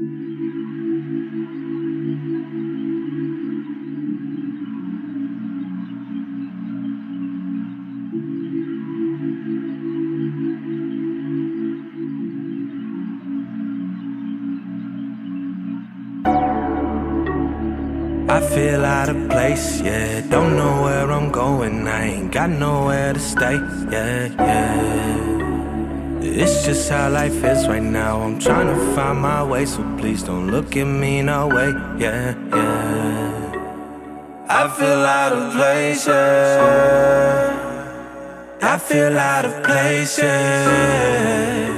I feel out of place, yeah. Don't know where I'm going, I ain't got nowhere to stay, yeah, yeah. It's just how life is right now. I'm trying to find my way, so please don't look at me no way, yeah, yeah. I feel out of place, yeah. I feel out of place, yeah.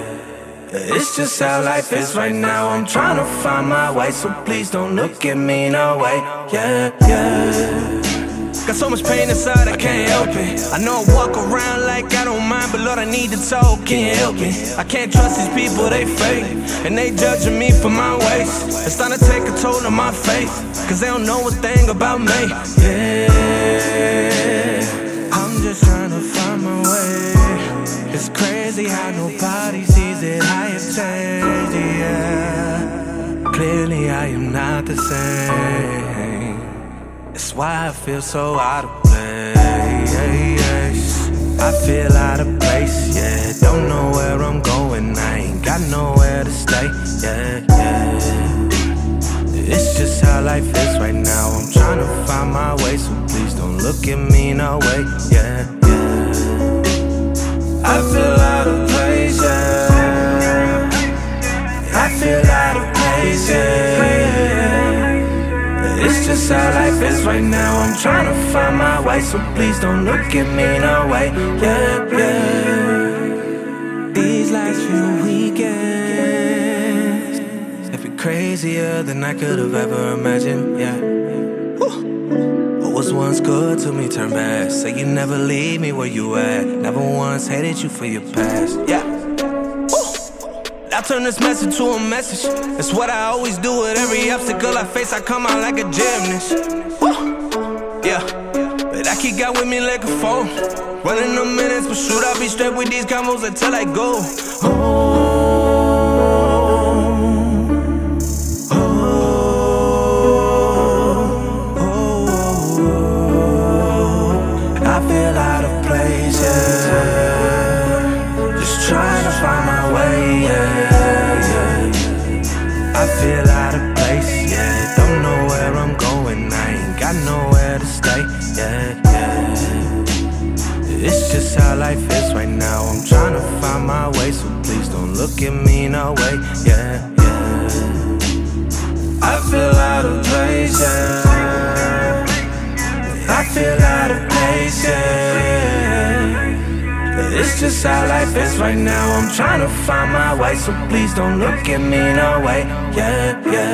It's just how life is right now. I'm trying to find my way, so please don't look at me no way. Yeah, yeah. Got so much pain inside, I can't help it. I know I walk around like I don't mind, but Lord, I need to talk. Can you help me? I can't trust these people, they fake. And they judging me for my ways. It's starting to take a toll on my faith. Cause they don't know a thing about me. Yeah. I'm just trying to find my way. It's crazy how nobody sees it. I have changed, yeah. Clearly, I am not the same. That's why I feel so out of place. I feel out of place, yeah. Don't know where I'm going. I ain't got nowhere to stay, yeah, yeah. It's just how life is right now. I'm trying to find my way, so please don't look at me no way, yeah, yeah. I feel out of just how life is right now. I'm trying to find my way, so please don't look at me no way, yeah, yeah. These last few weekends have been crazier than I could have ever imagined, yeah. What was once good to me turn bad. Say you never leave me where you at. Never once hated you for your past. Yeah. I turn this message to a message. That's what I always do with every obstacle I face. I come out like a gymnast. Yeah. But I keep God with me like a phone. Running the minutes, but shoot, I'll be straight with these combos until I go. Oh, I feel out of place, yeah. Just trying to find my way, yeah. I feel out of place, yeah. Don't know where I'm going, I ain't got nowhere to stay, yeah, yeah. It's just how life is right now. I'm trying to find my way, so please don't look at me no way, yeah, yeah. I feel out of place, yeah. Just how life is right now. I'm trying to find my way, so please don't look at me no way, yeah, yeah.